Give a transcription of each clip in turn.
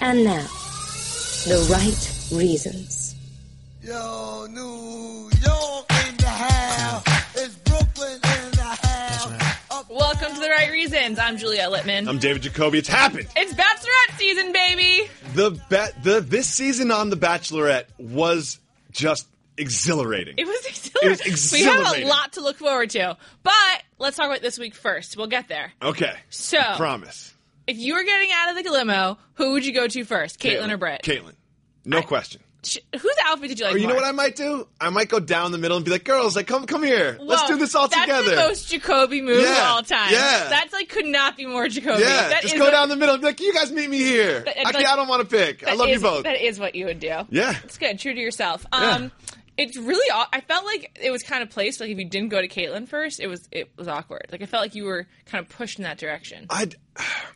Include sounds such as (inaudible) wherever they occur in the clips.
And now, the right reasons. Yo, New York in the house. It's Brooklyn in the house. Up Welcome to the right reasons. I'm Juliet Litman. I'm David Jacoby. It's happened. it's Bachelorette season, baby. The ba- the this season on The Bachelorette was just exhilarating. It was exhilarating. (laughs) It was We have a lot to look forward to, but let's talk about this week first. We'll get there. okay. So- promise. If you were getting out of the limo, who would you go to first, Caitlyn, or Britt? Caitlyn. No question. Sh- Whose outfit did you like? Or you know more? what I might do? I might go down the middle and be like, "Girls, like come come here. Let's do this all together. that's together." the most Jacoby move of Yeah, all time. yeah. That's like could not be more Jacoby. yeah, That just is go what- down the middle and be like, "You guys meet me here." That- I, like- I don't want to pick. I love you both. That is what you would do. Yeah. it's good. True to yourself. Yeah. Um, It's really. I felt like it was kind of placed. Like if you didn't go to Caitlyn first, it was it was awkward. Like I felt like you were kind of pushed in that direction. I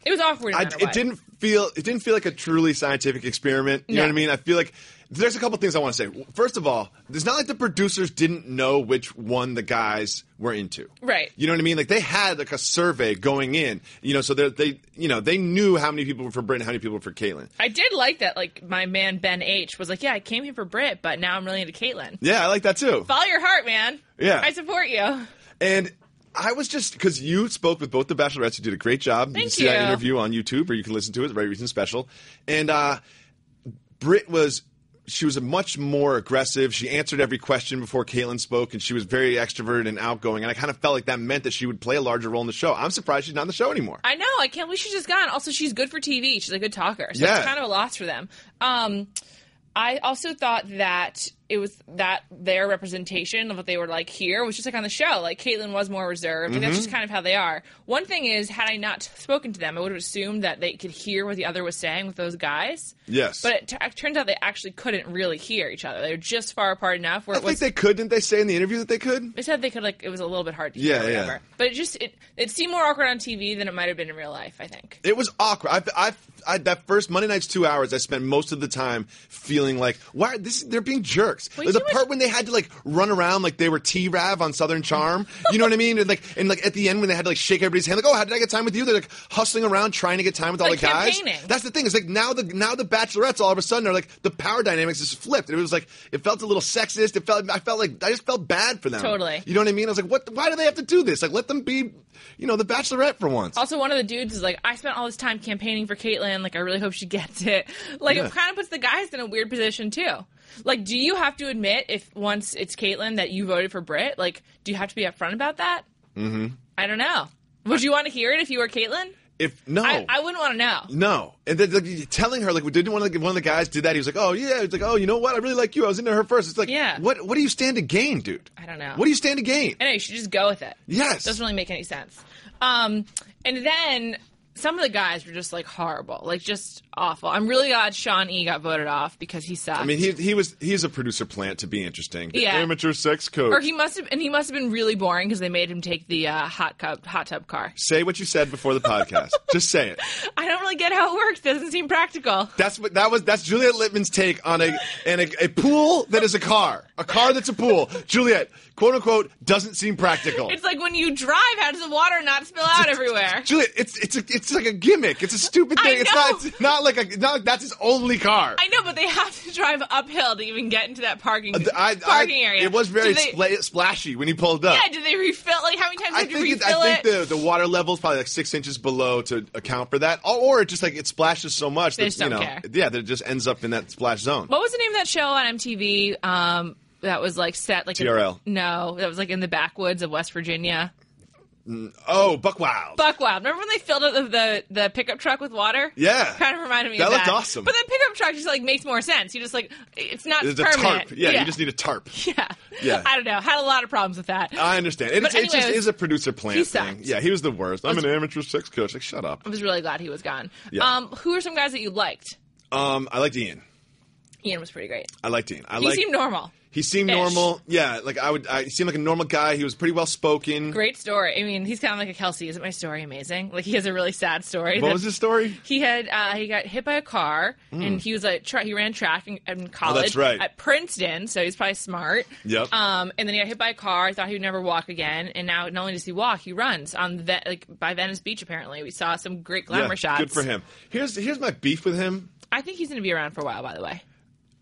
It was awkward. No I, it didn't feel it didn't feel like a truly scientific experiment. You know what I mean? I feel like there's a couple things I want to say. First of all, it's not like the producers didn't know which one the guys were into. Right. You know what I mean? Like they had like a survey going in. You know, so they they you know they knew how many people were for Britt and how many people were for Caitlyn. I did like that. Like my man Ben H was like, "Yeah, I came here for Britt, but now I'm really into Caitlyn." Yeah, I like that too. Follow your heart, man. Yeah. I support you. And I was just because you spoke with both the Bachelorettes, you did a great job. you Thank can see that you. interview on YouTube, or you can listen to it. It's a very recent special. And uh, Britt was she was a much more aggressive. She answered every question before Caitlyn spoke, and she was very extroverted and outgoing. And I kind of felt like that meant that she would play a larger role in the show. I'm surprised she's not in the show anymore. I know. I can't believe she's just gone. Also, she's good for TV. She's a good talker. So Yeah. it's kind of a loss for them. Um, I also thought that it was that their representation of what they were like here was just like on the show. Like Caitlyn was more reserved. Like, that's mm-hmm. just kind of how they are. One thing is, had I not spoken to them, I would have assumed that they could hear what the other was saying with those guys. Yes. But it, t- it turns out they actually couldn't really hear each other. They were just far apart enough where I it think was. they could, didn't they say in the interview that they could? They said they could like it was a little bit hard to Yeah, hear, or yeah. But it just it it seemed more awkward on TV than it might have been in real life. I think. It was awkward. I, I, I, that first Monday night's two hours, I spent most of the time feeling like, why? This they're being jerks. A too much- part when they had to like run around like they were T Rav on Southern Charm. You know what I mean? And like, and like at the end when they had to like shake everybody's hand, like, oh, how did I get time with you? They're like hustling around trying to get time with all Like the guys. That's the thing. It's like now the now the Bachelorettes all of a sudden are like the power dynamics is flipped. It was like it felt a little sexist. It felt I felt like I just felt bad for them. Totally. You know what I mean? I was like, what? Why do they have to do this? Like, let them be, you know, the Bachelorette for once. Also, one of the dudes is like, I spent all this time campaigning for Caitlyn. Like, I really hope she gets it. (laughs) Like, Yeah. it kind of puts the guys in a weird position too. Like, do you have to admit if once it's Caitlyn that you voted for Britt? Like, do you have to be upfront about that? Mm-hmm. I don't know. Would you want to hear it if you were Caitlyn? If no, I, I wouldn't want to know. No, and then like, telling her like didn't one of the one of the guys did that? He was like, oh yeah, it's like oh you know what? I really like you. I was into her first. It's like Yeah. what what do you stand to gain, dude? I don't know. What do you stand to gain? Anyway, you should just go with it. Yes. it Doesn't really make any sense. Um, and then some of the guys were just like horrible, like just awful. I'm really glad Sean E got voted off because he sucked. I mean, he he was he's a producer plant to be interesting. Yeah. amateur sex coach. or he must have, and he must have been really boring because they made him take the uh, hot cup, hot tub car. Say what you said before the podcast. (laughs) Just say it. I don't really get how it works. Doesn't seem practical. That's what that was. That's Juliet Litman's take on a and a, a pool that is a car, a car that's a pool. Juliet, quote unquote, doesn't seem practical. It's like when you drive, how does the water not spill out everywhere? Juliet, it's it's a, it's like a gimmick. It's a stupid thing. It's not it's not like a not like that's his only car. I know, but they have to drive uphill to even get into that parking I- I- parking area. It was very they, spla- splashy when he pulled up. Yeah, did they refill? Like, how many times I did you refill I think it? the the water level is probably like six inches below to account for that, or, or it just like it splashes so much They that just you don't know, care. yeah, that it just ends up in that splash zone. What was the name of that show on MTV? Um, that was like set like TRL. no, that was like in the backwoods of West Virginia. Oh, Buck Wild. Buck Wild. Remember when they filled up the, the the pickup truck with water? Yeah. kind of reminded me That of looked that. awesome. But the pickup truck just like makes more sense. You just like it's not It's a permanent. tarp. Yeah, you just need a tarp. (laughs) Yeah. Yeah. I don't know. Had a lot of problems with that. I understand. It, But it's, it just anyways, is a producer plant he thing. Yeah, he was the worst. I'm an amateur sex coach. Like, shut up. I was really glad he was gone. Yeah. Um, who are some guys that you liked? Um, I liked Ian. Ian was pretty great. I liked Ian. I He like. seemed normal. He seemed Ish. normal. Yeah, like I would. I he seemed like a normal guy. He was pretty well spoken. Great story. I mean, he's kind of like a Kelsey. Isn't my story amazing? Like he has a really sad story. What was his story? He had uh, he got hit by a car, and he was a tra- he ran track in, in college Hmm. Oh, that's right. at Princeton, so he's probably smart. Yep. Um, and then he got hit by a car. I thought he would never walk again, and now not only does he walk, he runs on Ve- like by Venice Beach. Apparently, we saw some great glamour Yeah, shots. Good for him. Here's here's my beef with him. I think he's going to be around for a while. By the way,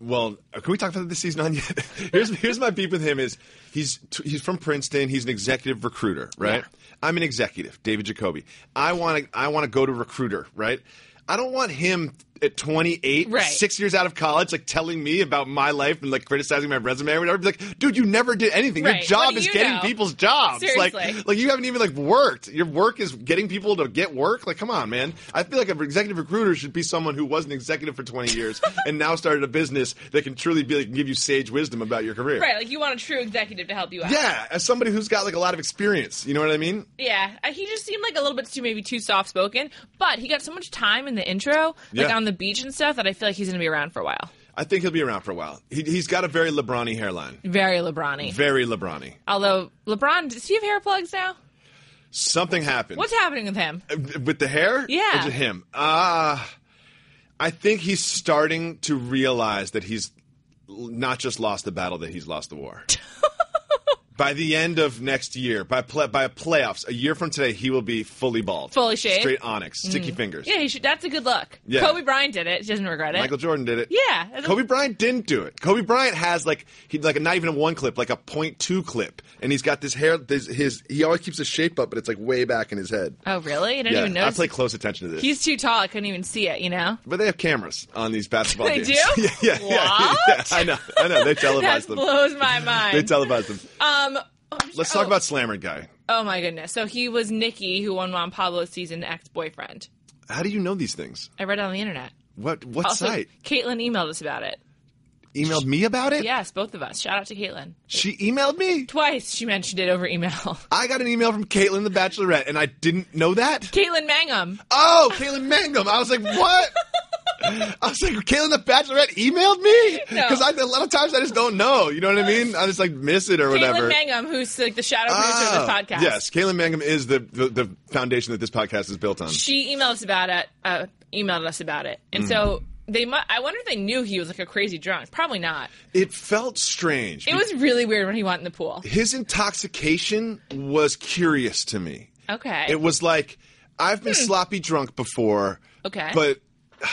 Well, can we talk about this season on yet? (laughs) here's here's my beef with him is he's he's from Princeton. He's an executive recruiter, right? Yeah. I'm an executive, David Jacoby. I want to I want to go to recruiter, right? I don't want him at 28, Right. six years out of college, like telling me about my life and like criticizing my resume or whatever. Be like, dude, you never did anything. Right. Your job What is you getting know? people's jobs. Like, Seriously. like you haven't even like worked. Your work is getting people to get work. Like, come on, man. I feel like an executive recruiter should be someone who was an executive for 20 years (laughs) and now started a business that can truly be like give you sage wisdom about your career. right? Like you want a true executive to help you out. Yeah, as somebody who's got like a lot of experience, you know what I mean? Yeah, uh, he just seemed like a little bit too maybe too soft spoken, but he got so much time in the intro, like Yeah. on the beach and stuff, that I feel like he's going to be around for a while. I think he'll be around for a while. He, he's got a very LeBron-y hairline. Very LeBron-y. Very LeBron-y. Although LeBron, does he have hair plugs now? Something happened. What's happening with him? with the hair? Yeah. Him? Uh, I think he's starting to realize that he's not just lost the battle, that he's lost the war. (laughs) by the end of next year, by play, by playoffs, a year from today, he will be fully bald, Fully shaved? Mm. straight onyx, sticky fingers. Yeah, he should. That's a good look. Yeah. Kobe Bryant did it. He doesn't regret it. Michael Jordan did it. Yeah, Kobe Bryant didn't do it. Kobe Bryant has like he like not even a one clip, like a point two clip, and he's got this hair. This, his he always keeps his shape up, but it's like way back in his head. oh, really? I didn't yeah, even I notice. pay close attention to this. He's too tall. I couldn't even see it. You know. but they have cameras on these basketball They games. They do? (laughs) yeah, yeah, yeah, yeah. I know, I know. They (laughs) televise them. blows my (laughs) mind. They televise them. um. (laughs) Let's oh, talk about Slammer guy. Oh my goodness! So he was Nikki, who won Juan Pablo's season ex-boyfriend. How do you know these things? I read it on the internet. What what Also, site? Caitlin emailed us about it. Emailed me about it? Yes, both of us. Shout out to Caitlin. She emailed me. Twice she mentioned it over email. (laughs) I got an email from Caitlin the Bachelorette, and I didn't know that. Caitlin Mangum. Oh, (laughs) Caitlin Mangum. I was like, what? I was like, Caitlin the Bachelorette emailed me? No. Because a lot of times I just don't know. You know what I mean? I just like miss it or whatever. Caitlin Mangum, who's like the shadow producer Oh, of this podcast. Yes, Caitlin Mangum is the, the, the foundation that this podcast is built on. She emailed us about it. Uh, emailed us about it, and Mm. so they. Mu- I wonder if they knew he was like a crazy drunk. Probably not. It felt strange. It was really weird when he went in the pool. His intoxication was curious to me. Okay. It was like I've been sloppy drunk before. Hmm. Okay. But (sighs)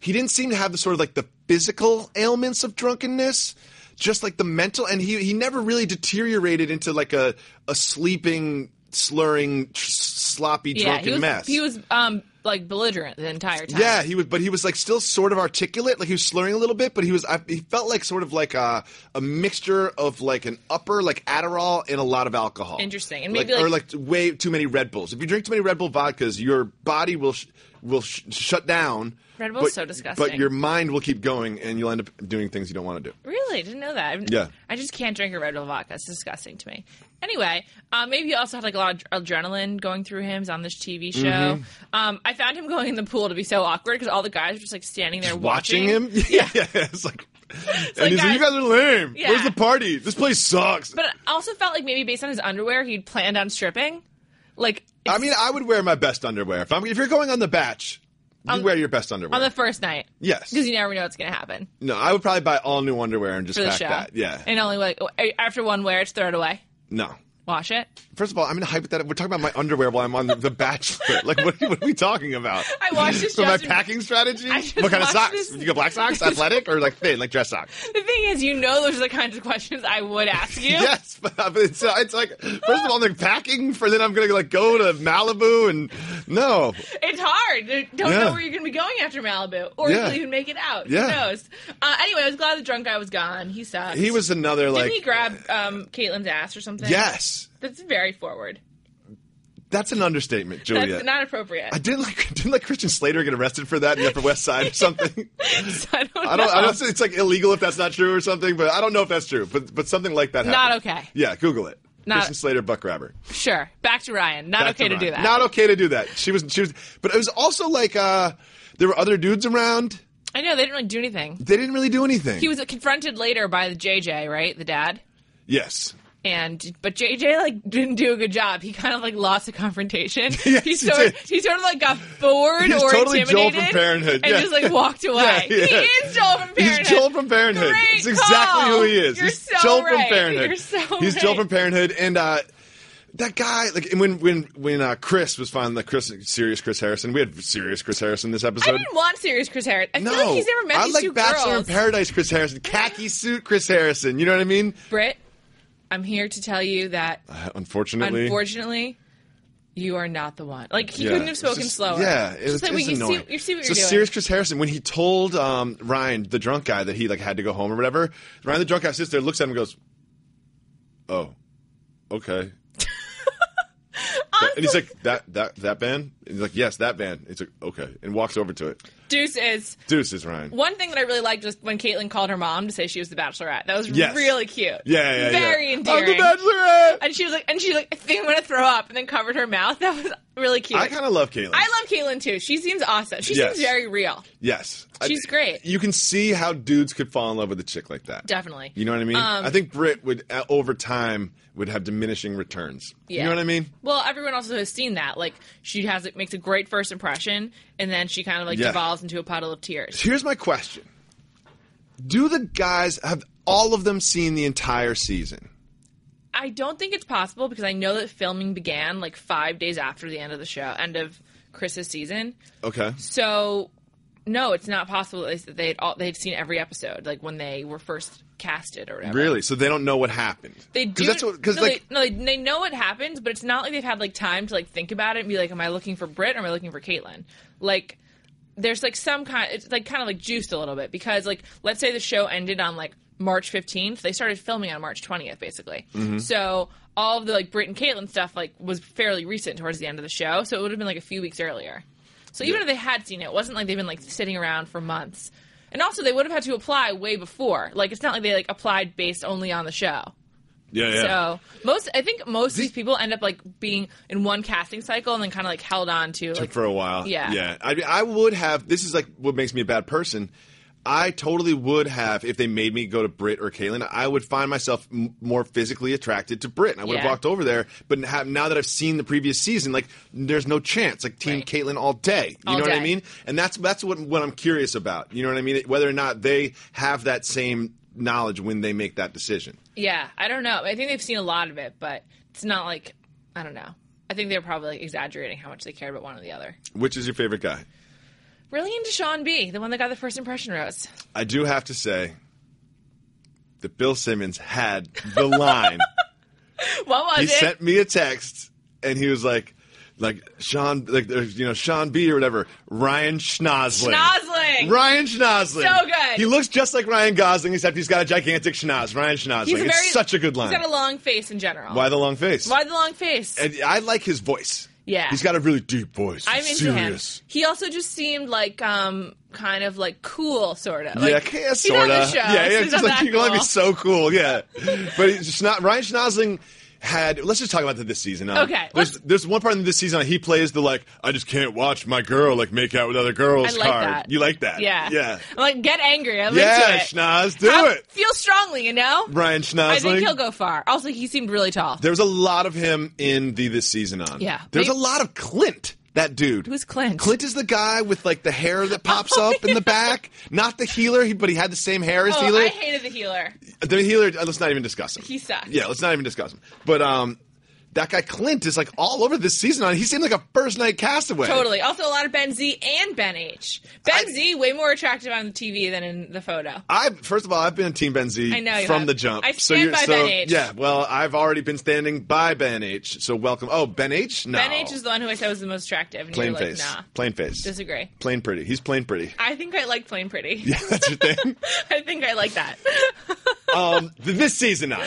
he didn't seem to have the sort of like the physical ailments of drunkenness, just like the mental and he he never really deteriorated into like a a sleeping, slurring, sloppy yeah, drunken he was. mess. He was um like belligerent the entire time. Yeah, he was, but he was like still sort of articulate. Like he was slurring a little bit, but he was. I, he felt like sort of like a a mixture of like an upper like Adderall and a lot of alcohol. Interesting. And Like- maybe, or like- like way too many Red Bulls. If you drink too many Red Bull vodkas, your body will sh- will sh- shut down. Red Bull's but- so disgusting. But your mind will keep going, and you'll end up doing things you don't want to do. Really? Didn't know that. I've- Yeah. I just can't drink a Red Bull vodka. It's disgusting to me. Anyway, um, maybe he also had like a lot of adrenaline going through him. He's on this TV show. Mm-hmm. Um, I found him going in the pool to be so awkward because all the guys were just like standing there Watching him, (laughs) yeah, yeah. It's like, and like, he's like, "You guys are lame. Yeah. Where's the party? This place sucks." But I also felt like maybe based on his underwear, he'd planned on stripping. Like I mean, I would wear my best underwear if I'm if you're going on the batch. You On- wear your best underwear. on the first night. Yes. Because you never know what's going to happen No, I would probably buy all new underwear and just for the pack show. that. Yeah. And only like after one wear, it's throw it away. no. Wash it. First of all, I'm in a hypothetical. We're talking about my underwear while I'm on the, Bachelor. (laughs) Like, what, what are we talking about? I watched this (laughs) So my packing strategy? What kind of socks? this- You got black socks, athletic, or like thin, like dress socks? (laughs) The thing is, you know, those are the kinds of questions I would ask you. Yes, but, but it's, uh, it's like first of all, I'm like packing for then I'm gonna like go to Malibu and no, It's hard. Don't Yeah. know where you're going to be going after Malibu, or Yeah. you'll even make it out. Yeah. Who knows? Uh, anyway, I was glad the drunk guy was gone. He sucks. he was another like. Didn't he grab um, Caitlin's ass or something? yes, That's very forward. that's an understatement, Julia. That's not appropriate. I didn't like (laughs) didn't like Christian Slater get arrested for that in the Upper West Side or something. (laughs) I don't I don't. know. I don't. It's like illegal if that's not true or something, but I don't know if that's true. But but something like that. Not okay. Yeah, Google it. Not- Christian Slater buck grabber. Sure. Back to Ryan. Not Back okay to, Ryan. do that. Not okay to do that. She was. She was. But it was also like uh, there were other dudes around. I know they didn't really do anything. They didn't really do anything. He was confronted later by the JJ, right, the dad, yes. And but JJ like didn't do a good job. He kind of like lost the confrontation. (laughs) Yes, he sort did. he sort of like got bored He's or totally Joel intimidated from Parenthood, and yeah. just like walked (laughs) away. Yeah, yeah. He is Joel from Parenthood. He's Joel from Parenthood. Great It's exactly call. who he is. You're He's so Joel right. from Parenthood. You're so He's Joel from Parenthood, and uh, that guy, like, when when when uh, Chris was finding the Chris serious Chris Harrison, we had serious Chris Harrison this episode I didn't want serious Chris Harrison I no, feel like he's never met I like Bachelor girls. in Paradise Chris Harrison, khaki suit Chris Harrison. You know what I mean? Britt, I'm here to tell you that Uh, unfortunately, unfortunately, you are not the one. Like he Yeah. couldn't have spoken just- slower. Yeah, it was, like, it's you see, annoying. you see what so you're doing. serious Chris Harrison when he told um, Ryan, the drunk guy, that he like had to go home or whatever. Ryan, the drunk guy, sits there, looks at him, and goes, "Oh, okay." (laughs) and he's like, "That that that band?" And he's like, "Yes, that band." He's like, "Okay," and walks over to it. Deuce is Deuces, Ryan. one thing that I really liked was when Caitlyn called her mom to say she was the Bachelorette. That was Yes. really cute. Yeah, yeah, very yeah. endearing. I'm the Bachelorette. and she was like, and she was like, I think I'm gonna throw up, and then covered her mouth. That was really cute. I kind of love Caitlyn. I love Caitlyn too. She seems awesome. She Yes. seems very real. Yes, She's I- great. You can see how dudes could fall in love with a chick like that. Definitely. You know what I mean? Um, I think Britt would, uh, over time, would have diminishing returns. You Yeah. know what I mean? Well, everyone also has seen that. Like she has it makes a great first impression, and then she kind of like Yeah. devolves into a puddle of tears. Here's my question: Do the guys have all of them seen the entire season? I don't think it's possible because I know that filming began like five days after the end of the show, end of Chris's season. Okay. So, no, it's not possible that they'd all, they'd seen every episode, like when they were first casted or whatever. Really? So they don't know what happened? They do. that's what because no, like they, no, they, they know what happens, but it's not like they've had like time to like think about it and be like, "Am I looking for Britt or am I looking for Caitlyn?" Like, there's like some kind. It's like kind of like juiced a little bit because like let's say the show ended on like March 15th, they started filming on March 20th, basically. Mm-hmm. So all of the like Britt and Caitlyn stuff like was fairly recent towards the end of the show, so it would have been like a few weeks earlier. So even Yeah. if they had seen it, it wasn't like they've been like sitting around for months. And also, they would have had to apply way before. Like, it's not like they like applied based only on the show. yeah, yeah. So most, I think most of these people end up like being in one casting cycle and then kind of like held on to like for a while. Yeah. yeah. I, mean, I would have. This is like what makes me a bad person. I totally would have if they made me go to Britt or Kaylin. I would find myself m- more physically attracted to Britt. and I would have walked over there. But ha- now that I've seen the previous season, like there's no chance. Like Team Right. Caitlin all day. You All know what I mean? And that's that's what what I'm curious about. You know what I mean? Whether or not they have that same knowledge when they make that decision. yeah. I don't know. I think they've seen a lot of it, but it's not like I don't know. I think they're probably like, exaggerating how much they care about one or the other. Which is your favorite guy? Really into Sean B, the one that got the first impression rose. I do have to say that Bill Simmons had the line. (laughs) What was it? he it? sent me a text and he was like like Sean like you know Sean B or whatever Ryan Schnozling Schnozling! Ryan Schnozling So good. he looks just like Ryan Gosling except he's got a gigantic schnoz Ryan Schnozling He's a it's very- such a good line He's got a long face in general. why the long face Why the long face? and I like his voice Yeah. he's got a really deep voice I'm into serious him. He also just seemed like um kind of like cool, sort of. yeah, Like, yeah, he's sort of. show, Yeah, yeah. he's just like that you can only be cool. so cool. Yeah, but he's not. Ryan Schnozling had. Let's just talk about the this season. Um, Okay, There's, there's one part in this season he plays the like. I just can't watch my girl like make out with other girls I like card. that. You like that? Yeah. Yeah. I'm like, get angry. I'm Yeah, into it. Schnoz, do Have- it. Feel strongly, you know? Ryan Schnozling. I think he'll go far. Also, he seemed really tall. There was a lot of him in the this season on. Yeah. There's a lot of Clint. That dude. Who's Clint? Clint is the guy with like the hair that pops Oh, up in the (laughs) back. Not the healer, but he had the same hair as Oh, healer. I hated the healer. The healer. uh, Let's not even discuss him. He sucks. Yeah, let's not even discuss him. But um, that guy Clint is like all over this season. On he seemed like a first night castaway. Totally. Also, a lot of Ben Z and Ben H. Ben I- Z way more attractive on the TV than in the photo. I first of all, I've been a Team Ben Z I know you from have. the jump. I so stand you're by so Ben H. yeah. Well, I've already been standing by Ben H. So welcome. Oh, Ben H. No, Ben H is the one who I said was the most attractive, and plain you're like, face. nah. Plain face. Disagree. Plain pretty. He's plain pretty. I think I like plain pretty. (laughs) Yeah, that's your thing. (laughs) I think I like that. (laughs) um, this season on.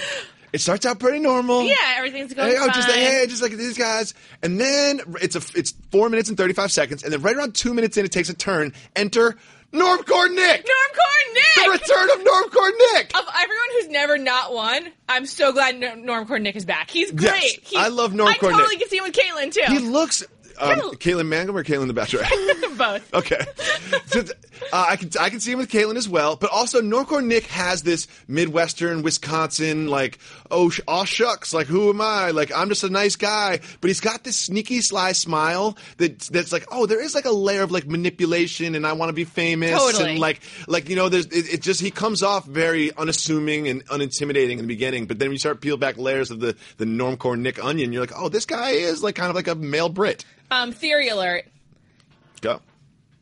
It starts out pretty normal. yeah, everything's going Hey, oh, fine. just like, hey, just like these guys, and then it's a it's four minutes and thirty five seconds, and then right around two minutes in, it takes a turn. Enter Normcore Nick, Normcore Nick! The return of Normcore Nick. of everyone who's never not won, I'm so glad Norm- Normcore Nick is back. He's great. Yes, He's, I love Normcore. I totally Nick. can see him with Caitlyn too. He looks Um, Caitlin Mangum or Caitlin the Bachelor? (laughs) (laughs) Both. Okay, So, uh, I can I can see him with Caitlin as well, but also Normcore Nick has this Midwestern Wisconsin like oh sh- aw shucks like who am I like I'm just a nice guy, but he's got this sneaky sly smile that that's like oh there is like a layer of like manipulation and I want to be famous Totally. and like like you know there's it, it just he comes off very unassuming and unintimidating in the beginning, but then when you start peel back layers of the the Normcore Nick onion, you're like oh this guy is like kind of like a male Britt. Um, theory alert. Go.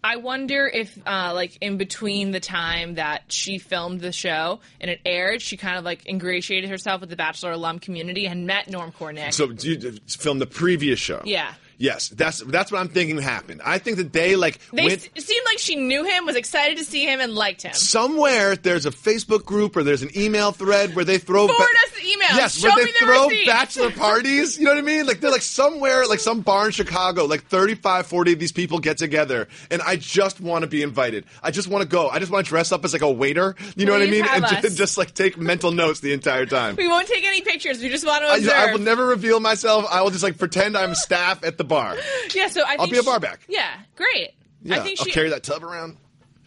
I wonder if, uh, like, in between the time that she filmed the show and it aired, she kind of like ingratiated herself with the Bachelor alum community and met Normcore Nick. So you filmed the previous show. Yeah. Yes, that's that's what I'm thinking happened. I think that they like they went s- seemed like she knew him, was excited to see him, and liked him. somewhere. There's a Facebook group or there's an email thread where they throw Forward us the email. Yes, Show where they the throw receipt. bachelor (laughs) parties. You know what I mean? Like they're like somewhere, like some bar in Chicago. Like 35, 40 of these people get together, and I just want to be invited. I just want to go. I just want to dress up as like a waiter. You know what I mean? And us. just like take mental notes the entire time. We won't take any pictures. We just want to I. I will never reveal myself. I will just like pretend I'm staff at the bar. yeah, so I think be a she- barback. Yeah, great. Yeah, I think I'll she. carry that tub around.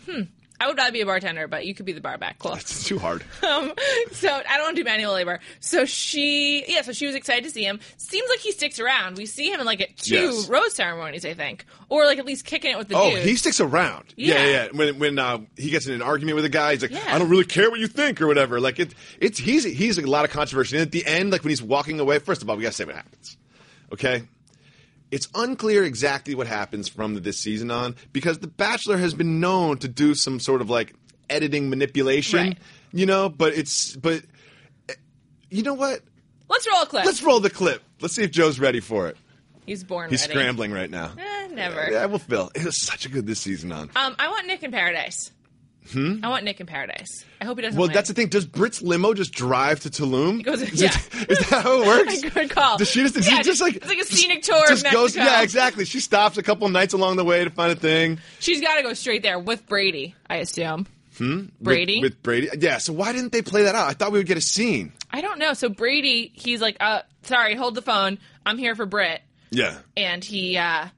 Hmm. I would rather be a bartender, but you could be the barback. Cool. It's too hard. (laughs) Um, so I don't want to do manual labor. So she, yeah, so she was excited to see him. Seems like he sticks around. We see him in like at two Yes. rose ceremonies, I think, or like at least kicking it with the Oh, dude. he sticks around. Yeah, Yeah. yeah. yeah. When when uh, he gets in an argument with a guy, he's like, Yeah. "I don't really care what you think" or whatever. Like it, it's he's he's a lot of controversy. And at the end, like when he's walking away, first of all, we gotta say what happens. Okay, it's unclear exactly what happens from this season on because The Bachelor has been known to do some sort of like editing manipulation, Right. you know. But it's but you know what? Let's roll a clip. Let's roll the clip. Let's see if Joe's ready for it. He's born He's ready. scrambling right now. Eh, never. Yeah, we'll fill. It was such a good this season on. Um, I want Nick in Paradise. Hmm? I want Nick in Paradise. I hope he doesn't. Well, win. that's the thing. Does Britt's limo just drive to Tulum? goes- is, yeah. it, is that how it works? (laughs) Good call. Does she just, Yeah, just like it's like a just- scenic tour Just goes, yeah, exactly. She stops a couple nights along the way to find a thing. She's got to go straight there with Brady. I assume. Hmm. Brady. with, with Brady. Yeah. So why didn't they play that out? I thought we would get a scene. I don't know. So Brady, he's like, uh, sorry, hold the phone. I'm here for Britt. Yeah. and he uh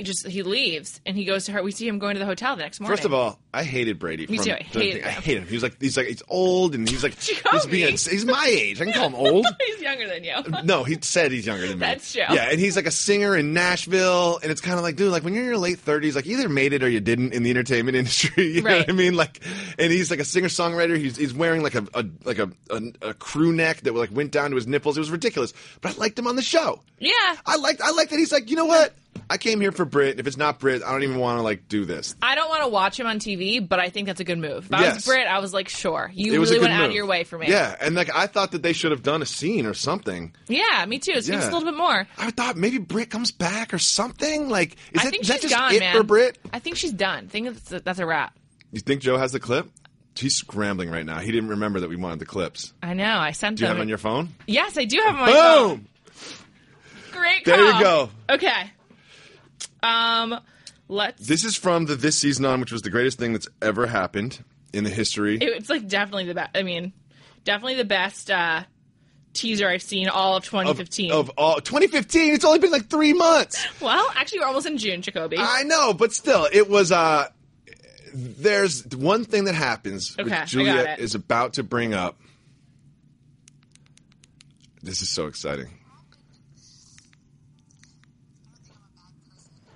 he just he leaves and he goes to her we see him going to the hotel the next morning First of all, I hated Brady. Me too, I hated. I him. hate him. He was like, he's like, he's old, and he's like, (laughs) he's, being, he's my age. I can call him (laughs) old. he's younger than you uh, No, he said he's younger than me. That's true. Yeah, and he's like a singer in Nashville, and it's kind of like, dude, like when you're in your late thirties, like you either made it or you didn't in the entertainment (laughs) industry. You know what I mean? Like, and he's like a singer songwriter. He's he's wearing like a, a like a, a a crew neck that like went down to his nipples. It was ridiculous, but I liked him on the show. yeah I liked I liked that he's like, you know what? I came here for Britt. If it's not Britt, I don't even want to like do this. I don't want to watch him on TV, but I think that's a good move. If I Yes. was Britt, I was like, sure, you It was a really good went out move. of your way for me. Yeah, and like I thought that they should have done a scene or something. yeah, me too. It seems Yeah. a little bit more. I thought maybe Britt comes back or something. Like, is I that, think is that she's just gone, it man. for Britt? I think she's done. I think that's a, that's a wrap. You think Joe has the clip? He's scrambling right now. He didn't remember that we wanted the clips. I know. I sent Do you them. have it on your phone? yes, I do have them on my phone. Boom! Great There call. you go. Okay. Um, let's. This is from the This Season On, which was the greatest thing that's ever happened in the history. it's like definitely the best. I mean, definitely the best uh, teaser I've seen all of of, 2015. of all 2015. It's only been like three months. well, actually, we're almost in June, Jacoby. I know, but still, it was. uh There's one thing that happens, Okay, which Juliet got it. is about to bring up. This is so exciting.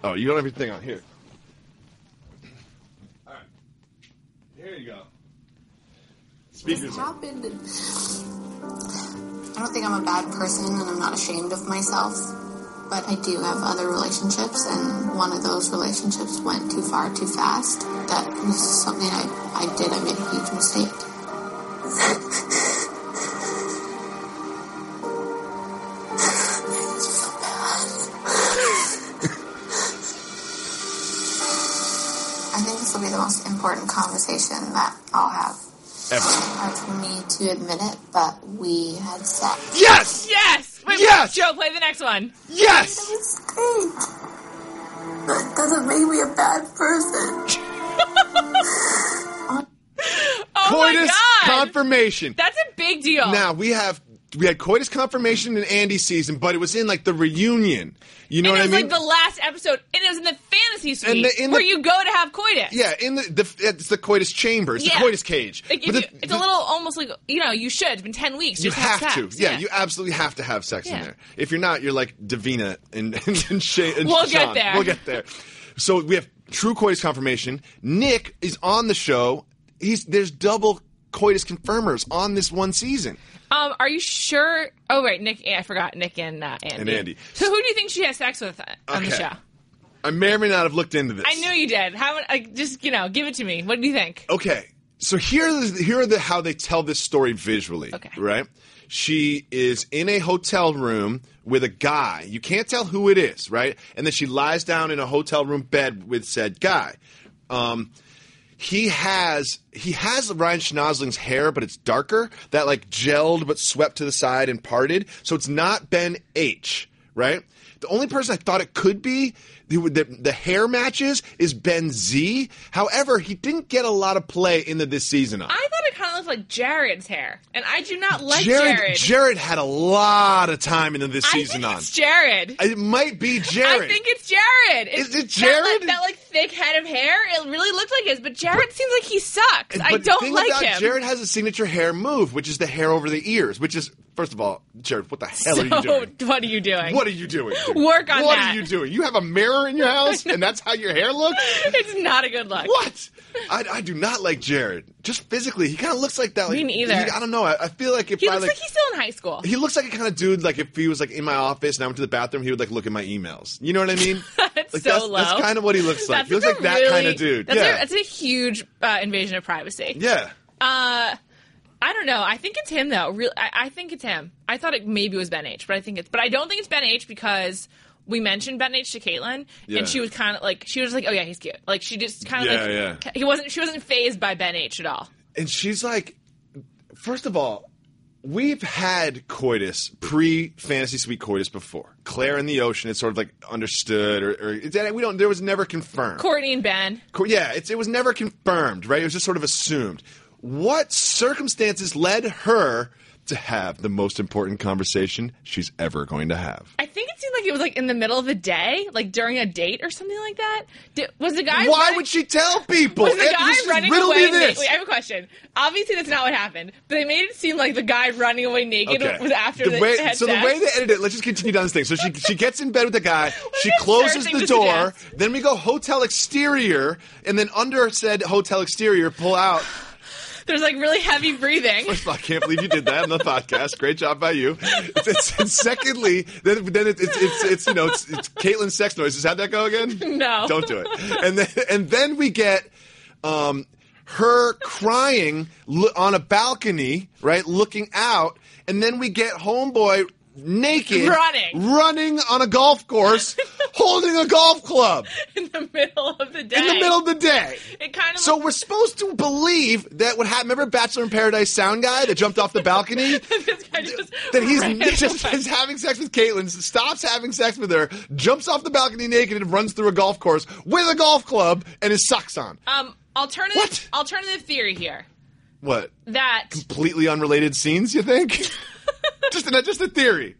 Oh, you don't have your thing on here. All right, here you go. Speakers. on. happened. I don't think I'm a bad person and I'm not ashamed of myself, but I do have other relationships, and one of those relationships went too far too fast. That was something I, I did. I made a huge mistake. (laughs) important conversation that I'll have Ever. hard for me to admit it, but we had sex. Yes. yes. Wait, Yes! Joe, play the next one. Yes. It's great. That doesn't make me a bad person. (laughs) Oh Coitus my god, confirmation. that's a big deal. Now we have we had coitus confirmation in Andi's season, but it was in like the reunion. You know and what it I was mean? like the last episode, and it was in the fantasy suite the- where the- you go to have coitus. yeah, in the, the it's the coitus chamber, it's Yeah. the coitus cage. Like, you, it's a little almost like you know you should. It's been ten weeks. You just have sex. to, yeah, You absolutely have to have sex in there. If you're not, you're like Davina and (laughs) and, and, Shay, (laughs) and We'll get there. We'll get there. So we have true coitus confirmation. Nick is on the show. He's there's double coitus confirmers on this one season. Um, are you sure? Oh, right, Nick. I forgot Nick and uh, Andi. And Andi. So who do you think she has sex with on the show? I may or may not have looked into this. I knew you did. How? Like, just you know, give it to me. What do you think? Okay, so here here are the how they tell this story visually. Okay. right? She is in a hotel room with a guy. You can't tell who it is, right? And then she lies down in a hotel room bed with said guy. Um, he has he has Ryan Schnozling's hair, but it's darker. That like gelled but swept to the side and parted. So it's not Ben H. Right. The only person I thought it could be the, the, the hair matches is Ben Z. However, he didn't get a lot of play into this season. I thought it kind of looked like Jared's hair, and I do not like Jared, Jared. Jared had a lot of time into this I season think on. it's Jared. It might be Jared. I think it's Jared. It's, Is it That Jared? like, that like thick head of hair. It really looks like his, but Jared seems like he sucks. I But the don't thing like about him. Jared has a signature hair move, which is the hair over the ears, which is first of all, Jared, what the hell are you doing? (laughs) what are you doing? What are you doing? dude? Work on What that. are you doing? You have a mirror in your (laughs) house, and that's how your hair looks. it's not a good look. What? I, I do not like Jared. Just physically, he kind of looks like that. Like, Me neither. he- I don't know. I, I feel like if He I looks like, like he's still in high school. he looks like a kind of dude. Like if he was like in my office and I went to the bathroom, he would like look at my emails. You know what I mean? (laughs) That's like, so that's, low. That's kind of what he looks like. That's he looks like that really- kind of dude. That's, yeah. a, that's a huge uh, invasion of privacy. yeah. Uh, I don't know. I think it's him though. Real, I, I think it's him. I thought it maybe was Ben H, but I think it's. But I don't think it's Ben H because we mentioned Ben H to Caitlin, Yeah. and she was kind of like she was like, "Oh yeah, he's cute." Like she just kind of Yeah, like yeah. he wasn't. She wasn't phased by Ben H at all. And she's like, first of all, we've had coitus pre fantasy suite coitus before. Clare in the ocean, it's sort of like understood, or, or we don't. There was never confirmed. Courtney and Ben. Co- yeah, it's, it was never confirmed, right? It was just sort of assumed. What circumstances led her to have the most important conversation she's ever going to have? I think it seemed like it was like in the middle of the day, like during a date or something like that. Did, was the guy? Why running- would she tell people? Was the guy running away naked? Wait, I have a question. Obviously, that's not what happened, but they made it seem like the guy running away naked was after the they way, so the way they edited it, let's just continue down this thing. So she she gets in bed with the guy, (laughs) she closes the door, then we go hotel exterior, and then under said hotel exterior, pull out. There's like really heavy breathing. First of all, I can't believe you did that on the podcast. Great job by you. It's, it's, and secondly, then then it, it's it's it's you know it's, it's Caitlin's sex noises. How'd that go again? No. don't do it. And then and then we get um, her crying on a balcony, right, looking out, and then we get homeboy naked Running. running on a golf course holding a golf club (laughs) in the middle of the day. in the middle of the day It kind of so we're supposed to believe that what happened. Remember Bachelor in Paradise sound guy that jumped off the balcony? (laughs) this guy just that he's (laughs) just is having sex with Caitlyn, stops having sex with her, jumps off the balcony naked, and runs through a golf course with a golf club and his socks on. um alternative What? alternative theory here What? that Completely unrelated scenes? You think? Just a, just a theory.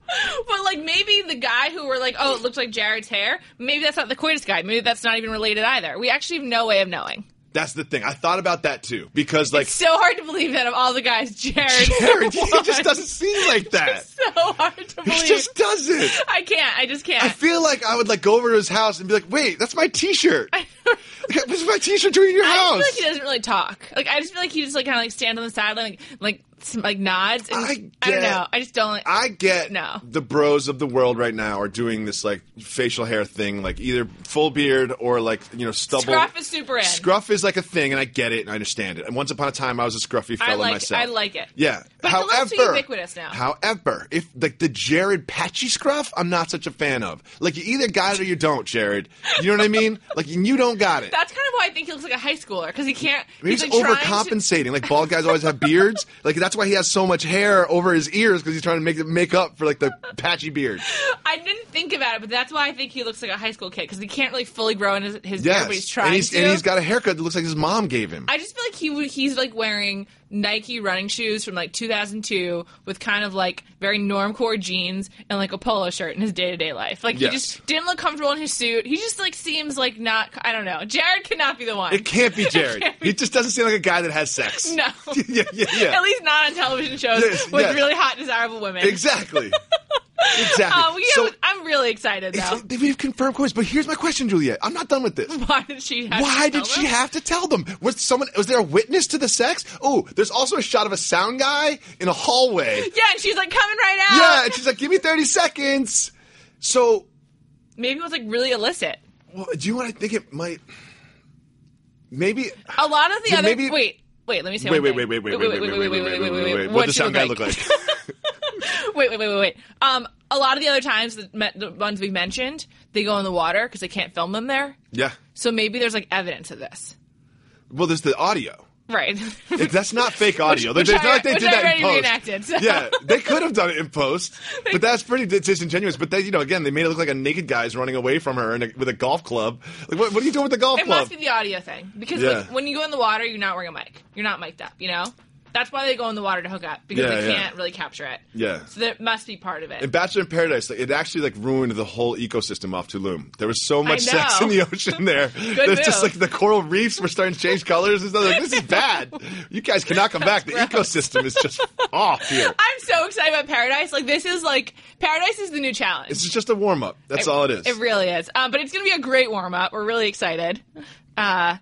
but like maybe the guy who were like oh it looks like Jared's hair maybe that's not the coitus guy maybe that's not even related either we actually have no way of knowing That's the thing. I thought about that too because like so hard to believe that of all the guys Jared Jared, (laughs) he just doesn't seem like that. so hard to believe He just doesn't. I can't I just can't I feel like I would like go over to his house and be like, "Wait, that's my T-shirt. (laughs) What's my T-shirt doing in your house? I feel like he doesn't really talk. Like I just feel like he just like kind of like stands on the sideline, like like some, (laughs) like nods. And I I, don't know. I just don't. Like, I get No. the bros of the world right now are doing this like facial hair thing, like either full beard or like you know stubble. Scruff is super in. Scruff is like a thing, and I get it and I understand it. And once upon a time, I was a scruffy I fellow like. myself. I like it. Yeah. But however, the ubiquitous now. However, if like the Jared patchy scruff, I'm not such a fan of. Like you either got it or you don't, Jared. You know what I mean? (laughs) Like you don't got it. That's kind of why I think he looks like a high schooler because he can't. He's, like trying to- overcompensating. Like bald guys always have beards. Like that's why he has so much hair over his ears because he's trying to make make up for like the (laughs) patchy beard. I didn't think about it, but that's why I think he looks like a high school kid because he can't really fully grow in his, his Yes, hair, but he's trying and he's, to. and he's got a haircut that looks like his mom gave him. I just feel like he he's like wearing Nike running shoes from like 2002 with kind of like very normcore jeans and like a polo shirt in his day to day life. Like Yes. he just didn't look comfortable in his suit. He just like seems like not. I don't know. Jared cannot be the one. It can't be (laughs) Jared. be- He just doesn't seem like a guy that has sex. (laughs) No. (laughs) yeah, yeah, yeah. At least not on television shows Yes, with yes. really hot, desirable women. Exactly. Exactly. Uh, we so I'm really excited though. we've confirmed coins, but here's my question, Juliet. I'm not done with this. Why did she? Have Why to tell did she them? have to tell them? Was someone was there a witness to the sex? Oh, there's also a shot of a sound guy in a hallway. Yeah, and she's like coming right out. Yeah, and she's like, "Give me 30 seconds." So, Maybe it was like really illicit. well, do you want to think it might? Maybe. A lot of the other maybe- wait, wait, let me say Wait, wait, thing. wait, wait, wait, wait, wait, wait, wait, wait, wait, wait, wait. What does sound guy look like? Wait, wait, wait, wait, wait. Um, a lot of the other times, the, me- the ones we mentioned, they go in the water because they can't film them there. Yeah. So maybe there's like evidence of this. Well, there's the audio. Right. It- That's not (laughs) fake audio. which it's not I- like they which did I that in already post. reenacted, so. Yeah, they could have done it in post, (laughs) but that's pretty dis- disingenuous. But they, you know, again, they made it look like a naked guy's running away from her in a, with a golf club. Like, what, what are you doing with the golf club? it club? must be the audio thing because Yeah. like, when you go in the water, you're not wearing a mic. You're not mic'd up. You know. That's why they go in the water to hook up because Yeah, they yeah. can't really capture it. Yeah. So that must be part of it. in Bachelor in Paradise, like, it actually like ruined the whole ecosystem off Tulum. There was so much know. sex in the ocean (laughs) there. There's just move. like the coral reefs were starting to change (laughs) colors and stuff. Like, this is (laughs) bad. You guys cannot come back. The ecosystem is just off here. I'm so excited about Paradise. Like this is like Paradise is the new challenge. This is just a warm up. That's all it is. It really is. Um, but it's going to be a great warm up. We're really excited. Uh,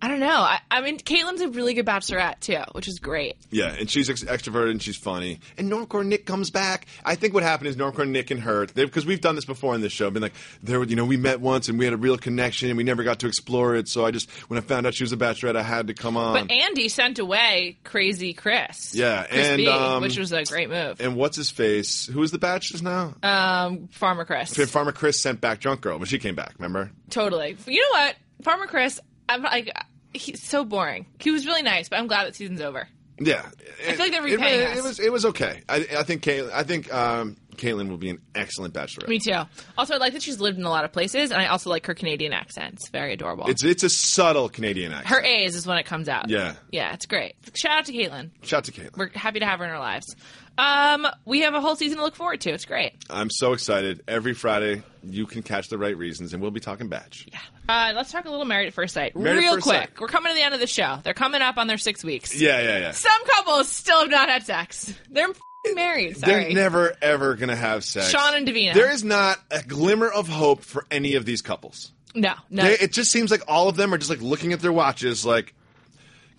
I don't know. I, I mean, Caitlin's a really good bachelorette too, which is great. Yeah, and she's ex- extroverted and she's funny. And Normcore Nick comes back. I think what happened is Normcore Nick and her, because we've done this before in this show, been like, there, you know, we met once and we had a real connection and we never got to explore it. So I just, when I found out she was a bachelorette, I had to come on. But Andi sent away Crazy Chris. Yeah, Chris and, B, um, which was a great move. and what's his face? Who is the bachelor now? Um, Farmer Chris. Farmer Chris sent back Drunk Girl, but she came back. Remember? Totally. You know what? Farmer Chris. I'm like, he's so boring. He was really nice, but I'm glad that season's over. Yeah, I feel like they're it, repaying it, us. it was it was okay. I, I think Caitlin, I think um, Caitlin will be an excellent bachelorette. Me too. Also, I like that she's lived in a lot of places, and I also like her Canadian accent. It's very adorable. It's it's a subtle Canadian accent. her A's is when it comes out. Yeah. Yeah, it's great. Shout out to Caitlin. Shout out to Caitlin. We're happy to have her in our lives. Um, we have a whole season to look forward to. It's great. I'm so excited. Every Friday, you can catch the right reasons, and we'll be talking batch. Uh, let's talk a little Married at First Sight. Married Real First quick. Sight. We're coming to the end of the show. They're coming up on their six weeks. Yeah, yeah, yeah. Some couples still have not had sex. They're f***ing married. Sorry. They're never ever gonna have sex. Sean and Davina. There is not a glimmer of hope for any of these couples. no, no. They, it just seems like all of them are just like looking at their watches, like,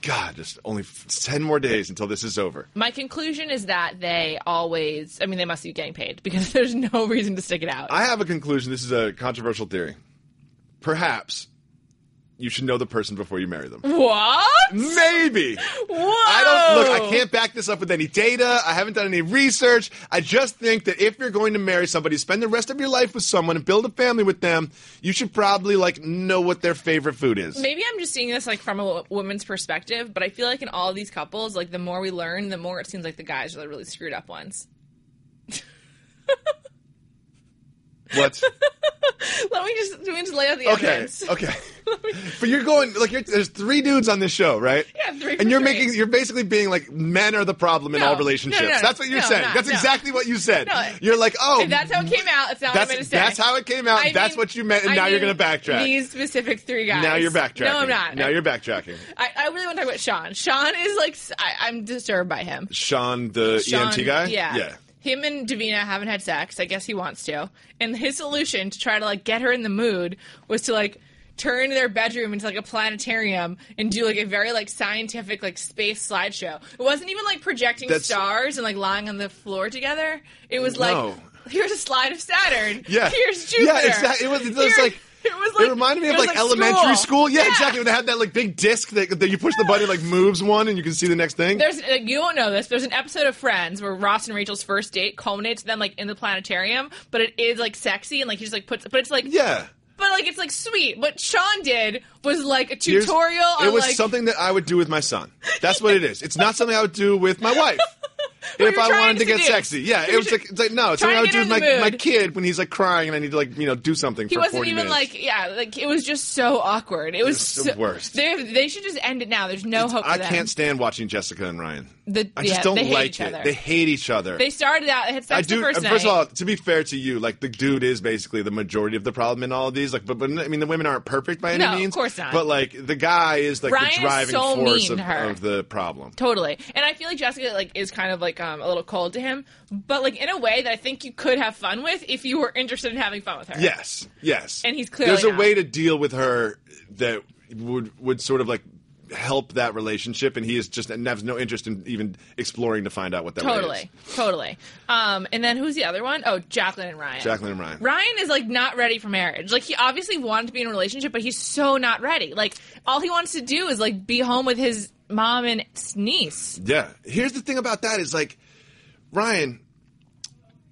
God, just only ten more days until this is over. My conclusion is that they always, I mean, they must be getting paid because (laughs) there's no reason to stick it out. I have a conclusion. This is a controversial theory. Perhaps you should know the person before you marry them. what? Maybe. Whoa! I don't look. I can't back this up with any data. I haven't done any research. I just think that if you're going to marry somebody, spend the rest of your life with someone, and build a family with them, you should probably like know what their favorite food is. Maybe I'm just seeing this like from a woman's perspective, but I feel like in all of these couples, like the more we learn, the more it seems like the guys are the really screwed up ones. (laughs) What? (laughs) Let me just let me just lay out the Okay. evidence. Okay. (laughs) but you're going like you're, there's three dudes on this show, right? Yeah, three And you're three. making you're basically being like men are the problem in No. all relationships. no, no. That's what you're saying. not- that's exactly what you said. You're like, oh, If that's how it came out, that's not that's what I'm going to say. that's how it came out. I that's mean- what you meant, and I now you're going to backtrack. These specific three guys. now you're backtracking. No, I'm not. Now you're backtracking. I, I really want to talk about Sean. Sean is like I, am disturbed by him. Sean, the Sean, EMT guy. Yeah. Yeah. Him and Davina haven't had sex. I guess he wants to. And his solution to try to like get her in the mood was to like turn their bedroom into like a planetarium and do like a very like scientific like space slideshow. It wasn't even like projecting That's- stars and like lying on the floor together. It was No. like (laughs) here's a slide of Saturn. Yeah. Here's Jupiter. Yeah, exactly. It was, it was like. It was like it reminded me of it was like, elementary school. Yeah, Yeah. exactly. When they had that like big disc that, that you push the button, like moves one, and you can see the next thing. There's like, you won't know this. There's an episode of Friends where Ross and Rachel's first date culminates them like in the planetarium, but it is like sexy and like he just like puts, but it's like yeah. but like it's like sweet. What Sean did was like a Here's- tutorial. It on, was like, something that I would do with my son. That's what it is. It's not something I would do with my wife. (laughs) If I wanted to to get seduce. sexy. Yeah, it was like, it's like no, it's something I would do with my, my kid when he's like crying and I need to like you know do something He wasn't 40 even minutes. like yeah, like it was just so awkward. It was It's the so, worst. They they should just end it now. There's no hope. For I can't stand watching Jessica and Ryan. The- I just yeah, don't they like it. They hate each other. They started out. They had sex I do. first uh, first of all, to be fair to you, like the dude is basically the majority of the problem in all of these. Like, but, but I mean, the women aren't perfect by any No, of course not. But like, the guy is like the driving so force of, of the problem. Totally. And I feel like Jessica like is kind of like um, a little cold to him, but like in a way that I think you could have fun with if you were interested in having fun with her. Yes, yes. And he's clearly there's a not. way to deal with her that would would sort of like help that relationship, and he is just and has no interest in even exploring to find out what that Totally, is. totally. Um, and then who's the other one? Oh, Jaclyn and Ryan. Jaclyn and Ryan. Ryan is like not ready for marriage. Like he obviously wanted to be in a relationship, but he's so not ready. Like all he wants to do is like be home with his mom and niece. Yeah. Here's the thing about that is like, Ryan,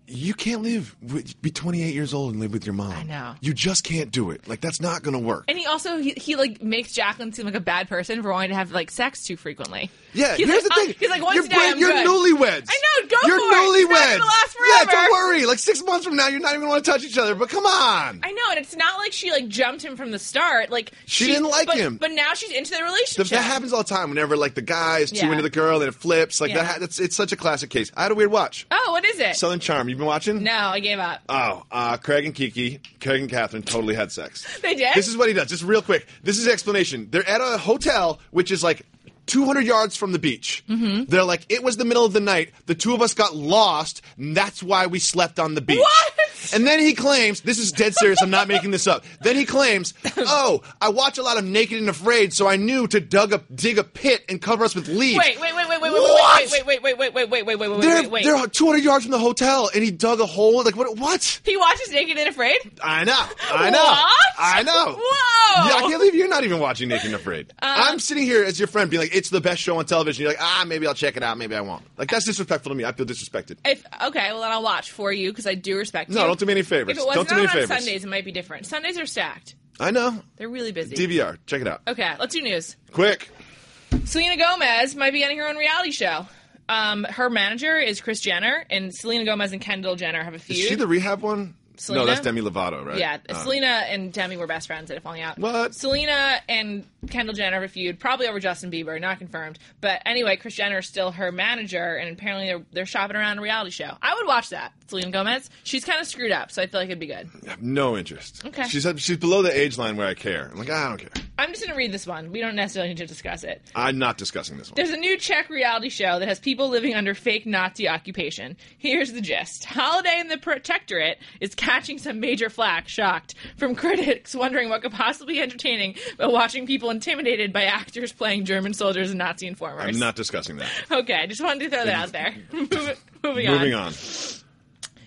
you can't live with, be 28 years old and live with your mom. I know. You just can't do it. Like that's not going to work. And he also he, he like makes Jaclyn seem like a bad person for wanting to have like sex too frequently. Yeah, he's here's like, the uh, thing. he's like once you're, I'm you're newlyweds. I know, go you're for it. Not newlyweds. last Yeah, don't worry. Like six months from now, you're not even going to touch each other. But come on. I know, and it's not like she like jumped him from the start. Like She she's- didn't like but- him. but now she's into the relationship. that happens all the time. Whenever like the guy is too Yeah. into the girl, and it flips. Like Yeah. that. Ha- it's, it's such a classic case. I had a weird watch. Oh, what is it? Southern Charm. You've been watching? no, I gave up. Oh, uh, Craig and Kiki, Craig and Kathryn totally had sex. They did? This is what he does. Just real quick. This is the explanation. They're at a hotel, which is like 200 yards from the beach. Mm-hmm. They're like, it was the middle of the night. The two of us got lost, and that's why we slept on the beach. What? And then he claims, this is dead serious, I'm not making this up. Then he claims, oh, I watch a lot of Naked and Afraid, so I knew to dug a, dig a pit and cover us with leaves. Wait, wait, wait, wait, wait, What? wait, wait, wait, wait, wait, wait, wait, wait, wait, They're, wait, wait. they're 200 yards from the hotel, and he dug a hole. Like, what? What? He watches Naked and Afraid. I know. I know. What? I know. Whoa. Yeah, I can't believe you're not even watching Naked and Afraid. I'm sitting here as your friend being like, it's the best show on television. You're like, ah, maybe I'll check it out. Maybe I won't. Like, that's disrespectful to me. I feel disrespected. If okay, well then I'll watch for you because I do respect you. No, don't do me any favors. If it was Don't do me any on favors. Sundays, it might be different. Sundays are stacked. I know. They're really busy. DVR. Check it out. Okay, let's do news. Quick. Selena Gomez might be getting her own reality show. Um, her manager is Kris Jenner, and Selena Gomez and Kendall Jenner have a feud. Is she the rehab one? Selena? No, that's Demi Lovato, right? Yeah, Oh. Selena and Demi were best friends at a Falling Out. What? Selena and Kendall Jenner have a feud, probably over Justin Bieber, not confirmed. But anyway, Kris Jenner is still her manager, and apparently they're, they're shopping around a reality show. I would watch that. Selena Gomez, she's kind of screwed up, so I feel like it'd be good. I have no interest. Okay. She said she's below the age line where I care. I'm like, ah, I don't care. I'm just going to read this one. We don't necessarily need to discuss it. I'm not discussing this one. There's a new Czech reality show that has people living under fake Nazi occupation. Here's the gist Holiday in the Protectorate is catching some major flack, shocked, from critics wondering what could possibly be entertaining by watching people intimidated by actors playing German soldiers and Nazi informers. I'm not discussing that. Okay, I just wanted to throw that out there. (laughs) Moving, on. Moving on.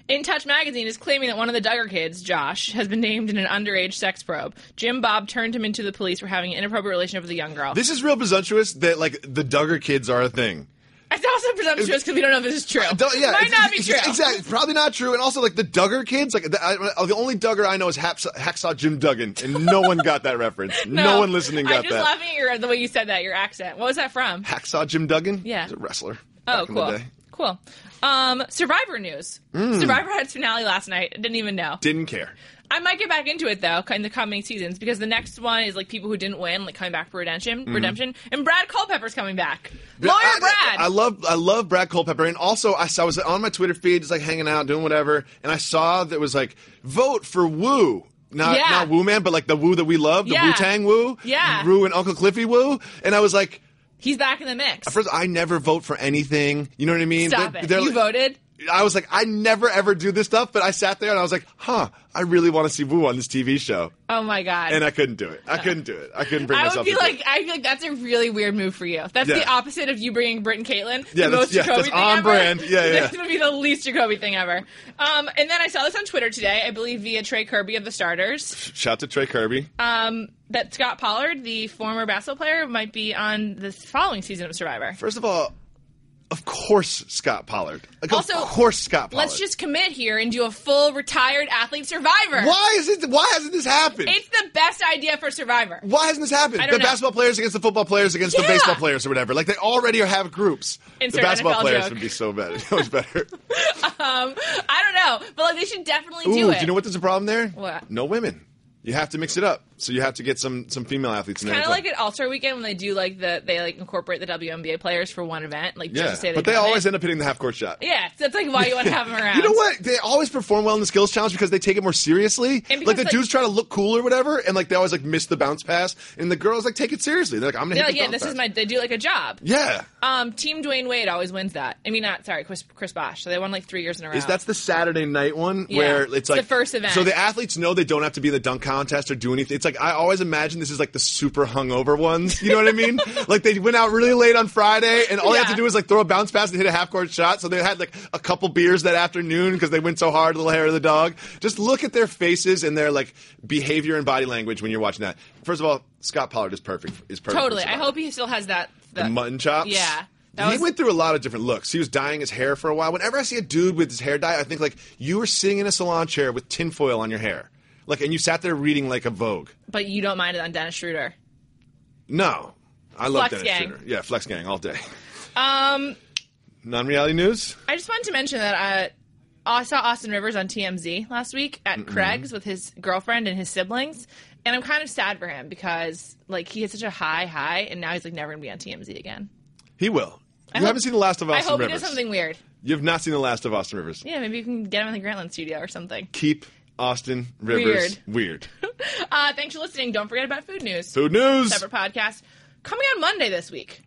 In Touch magazine is claiming that one of the Duggar kids, Josh, has been named in an underage sex probe. Jim Bob turned him into the police for having an inappropriate relationship with a young girl. This is real presumptuous that like the Duggar kids are a thing. it's also presumptuous because we don't know if this is true. Yeah, Might it's- not be true. Exactly, probably not true. And also, like the Duggar kids, like the, I, the only Duggar I know is Haps- Hacksaw Jim Duggan, and no one got that reference. (laughs) No, one listening got I'm just that. laughing at your, the way you said that, your accent. What was that from? Hacksaw Jim Duggan. Yeah. he's a wrestler. Oh, back in the cool. Cool. Um, Survivor news. Survivor had its finale last night. Didn't even know. Didn't care. I might get back into it though in the coming seasons because the next one is like people who didn't win, like coming back for redemption, redemption, and Brad Culpepper's coming back. Lawyer Mm-hmm. I, Brad. I, I love I love Brad Culpepper, and also I saw I was on my Twitter feed, just like hanging out, doing whatever, and I saw that was like vote for Woo. Not Yeah. not Woo Man, but like the Woo that we love, the Yeah. Wu Tang Woo, Yeah. Rue and Uncle Cliffy Woo, and I was like, He's back in the mix. first I never vote for anything. You know what I mean? Stop They're- it. You like- voted. I was like, I never ever do this stuff, but I sat there and I was like, huh, I really want to see Wu on this TV show, Oh my god. and I couldn't do it. I couldn't do it. I couldn't bring I myself. would be like. I feel like that's a really weird move for you. That's Yeah. the opposite of you bringing Britt and Kaitlyn. Yeah, the most yeah, Jacoby thing on ever. brand. Yeah, yeah. This would be the least Jacoby thing ever. Um, and then I saw this on Twitter today. I believe via Trey Kirby of the Starters. Shout to Trey Kirby. Um, that Scott Pollard, the former basketball player, might be on the following season of Survivor. First of all, Of course, Scott Pollard. Like, Also, of course, Scott Pollard. Let's just commit here and do a full retired athlete Survivor. Why is it? Why hasn't this happened? It's the best idea for Survivor. why hasn't this happened? The know. basketball players against the football players against the baseball players or whatever. Like they already have groups. Insert the basketball NFL players joke. would be so bad. (laughs) Was better. (laughs) Um, I don't know, but like they should definitely Ooh, do it. do you know what? There's a problem there. What? No women. You have to mix it up. So you have to get some some female athletes in there. It's Kind of like an All Star Weekend when they do like the they like incorporate the WNBA players for one event, like just yeah, to say but they always it. end up hitting the half court shot. Yeah, that's like why you want to have them (laughs) around. You know what? They always perform well in the skills challenge because they take it more seriously. Because, Like the like- dudes try to look cool or whatever, and like they always like miss the bounce pass, and the girls like take it seriously. They're like, I'm gonna like, yeah, this is my. They do like a job. Yeah. Um, Team Dwyane Wade always wins that. I mean, not sorry, Chris, Chris Bosh. So they won like three years in a row. Is that's the Saturday night one Yeah. where it's It's like the first event. So the athletes know they don't have to be in the dunk contest or do anything. It's like I always imagine this is like the super hungover ones. You know what I mean? (laughs) like they went out really late on Friday, and all they have to do is like throw a bounce pass and hit a half court shot. So they had like a couple beers that afternoon because they went so hard. Little hair of the dog. Just look at their faces and their like behavior and body language when you're watching that. First of all, Scott Pollard is perfect. Is perfect. totally. I hope he still has that. the that- mutton chops. Yeah. That he was- went through a lot of different looks. He was dyeing his hair for a while. Whenever I see a dude with his hair dye, I think like you were sitting in a salon chair with tinfoil on your hair, like, and you sat there reading like a Vogue. But you don't mind it on Dennis Schroeder. No, I love Flex Dennis gang. Schroeder. Yeah, flex gang all day. Um, Non-reality news. I just wanted to mention that uh, I saw Austin Rivers on TMZ last week at Craig's with his girlfriend and his siblings, and I'm kind of sad for him because like he had such a high high, and now he's like never gonna be on TMZ again. He will. You hope- haven't seen the last of I Austin hope Rivers. he does something weird. You have not seen the last of Austin Rivers. Yeah, maybe you can get him in the Grantland studio or something. Keep Austin Rivers weird. (laughs) Uh, thanks for listening. Don't forget about food news. Food news. Separate podcast coming on Monday this week.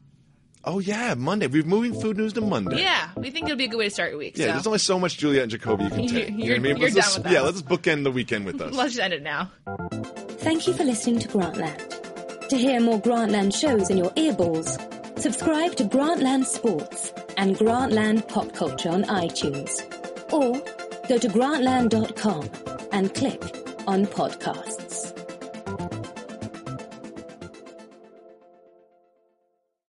Oh yeah, Monday. We're moving food news to Monday. Yeah, we think it'll be a good way to start your week. Yeah, so there's only so much Juliet and Jacoby you can take. You know you're- what I mean? you're Let's done just- with that. Yeah, let's bookend the weekend with us. let's just end it now. Thank you for listening to Grantland. To hear more Grantland shows in your earballs, subscribe to Grantland Sports and Grantland Pop Culture on iTunes. Or go to grantland.com and click on podcasts.